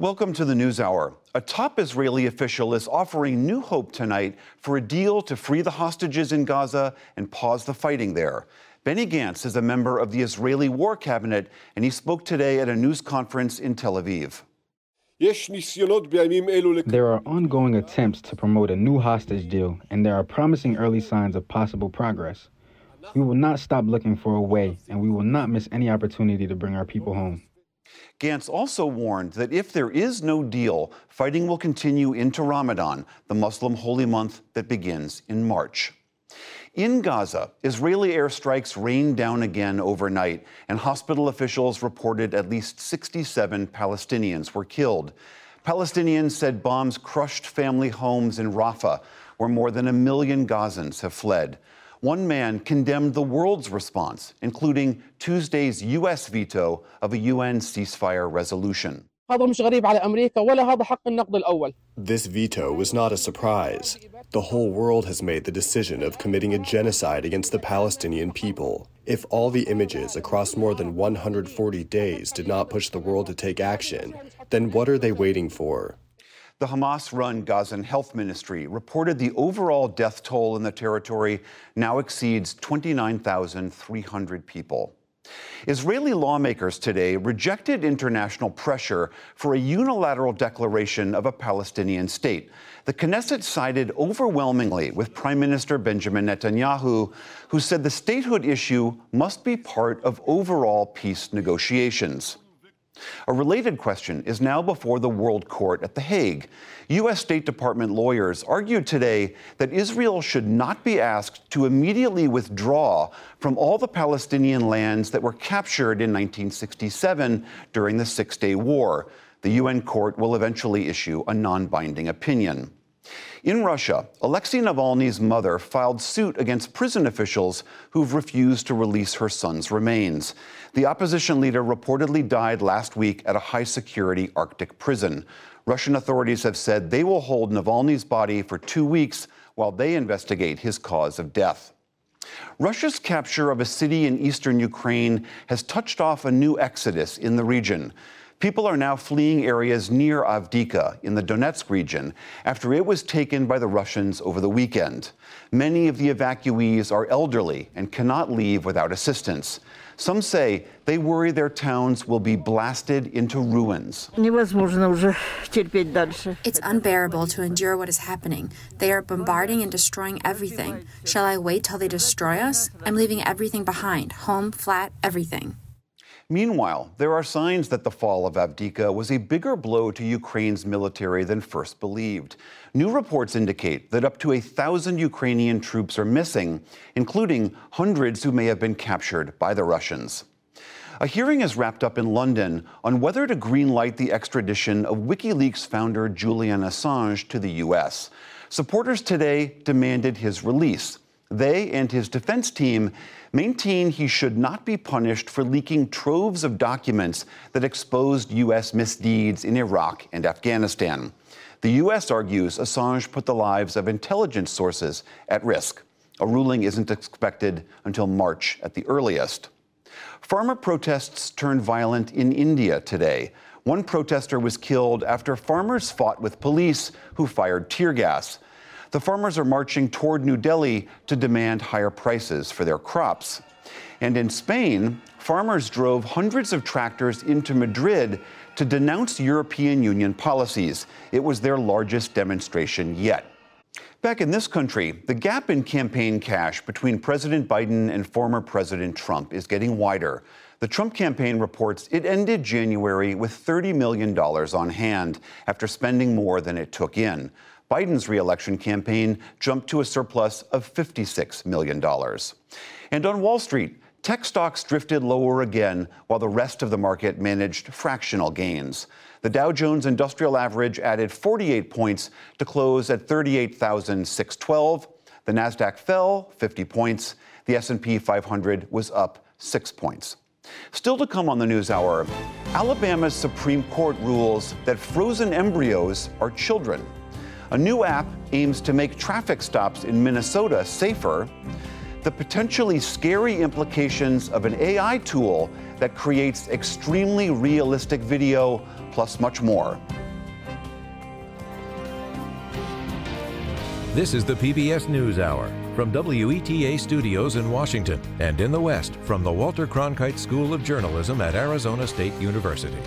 Welcome to the News Hour. A top Israeli official is offering new hope tonight for a deal to free the hostages in Gaza and pause the fighting there. Benny Gantz is a member of the Israeli War Cabinet, and he spoke today at a news conference in Tel Aviv. There are ongoing attempts to promote a new hostage deal, and there are promising early signs of possible progress. We will not stop looking for a way, and we will not miss any opportunity to bring our people home. Gantz also warned that if there is no deal, fighting will continue into Ramadan, the Muslim holy month that begins in March. In Gaza, Israeli airstrikes rained down again overnight, and hospital officials reported at least 67 Palestinians were killed. Palestinians said bombs crushed family homes in Rafah, where more than a million Gazans have fled. One man condemned the world's response, including Tuesday's U.S. veto of a UN ceasefire resolution. This veto was not a surprise. The whole world has made the decision of committing a genocide against the Palestinian people. If all the images across more than 140 days did not push the world to take action, then what are they waiting for? The Hamas run Gazan Health Ministry reported the overall death toll in the territory now exceeds 29,300 people. Israeli lawmakers today rejected international pressure for a unilateral declaration of a Palestinian state. The Knesset sided overwhelmingly with Prime Minister Benjamin Netanyahu, who said the statehood issue must be part of overall peace negotiations. A related question is now before the World Court at The Hague. U.S. State Department lawyers argued today that Israel should not be asked to immediately withdraw from all the Palestinian lands that were captured in 1967 during the Six Day War. The UN court will eventually issue a non binding opinion. In Russia, Alexei Navalny's mother filed suit against prison officials who've refused to release her son's remains. The opposition leader reportedly died last week at a high security Arctic prison. Russian authorities have said they will hold Navalny's body for two weeks while they investigate his cause of death. Russia's capture of a city in eastern Ukraine has touched off a new exodus in the region. People are now fleeing areas near Avdiivka in the Donetsk region after it was taken by the Russians over the weekend. Many of the evacuees are elderly and cannot leave without assistance. Some say they worry their towns will be blasted into ruins. It's unbearable to endure what is happening. They are bombarding and destroying everything. Shall I wait till they destroy us? I'm leaving everything behind home, flat, everything. Meanwhile, there are signs that the fall of Avdiivka was a bigger blow to Ukraine's military than first believed. New reports indicate that up to a thousand Ukrainian troops are missing, including hundreds who may have been captured by the Russians. A hearing is wrapped up in London on whether to greenlight the extradition of WikiLeaks founder Julian Assange to the U.S. Supporters today demanded his release. They and his defense team maintain he should not be punished for leaking troves of documents that exposed U.S. misdeeds in Iraq and Afghanistan. The U.S. argues Assange put the lives of intelligence sources at risk. A ruling isn't expected until March at the earliest. Farmer protests turned violent in India today. One protester was killed after farmers fought with police who fired tear gas. The farmers are marching toward New Delhi to demand higher prices for their crops. And in Spain, farmers drove hundreds of tractors into Madrid to denounce European Union policies. It was their largest demonstration yet. Back in this country, the gap in campaign cash between President Biden and former President Trump is getting wider. The Trump campaign reports it ended January with $30 million on hand after spending more than it took in. Biden's reelection campaign jumped to a surplus of $56 million. And on Wall Street, tech stocks drifted lower again while the rest of the market managed fractional gains. The Dow Jones Industrial Average added 48 points to close at 38,612. The Nasdaq fell 50 points. The S&P 500 was up 6 points. Still to come on the News Hour, Alabama's Supreme Court rules that frozen embryos are children. A new app aims to make traffic stops in Minnesota safer. The potentially scary implications of an AI tool that creates extremely realistic video, plus much more. This is the PBS NewsHour from WETA Studios in Washington and in the West from the Walter Cronkite School of Journalism at Arizona State University.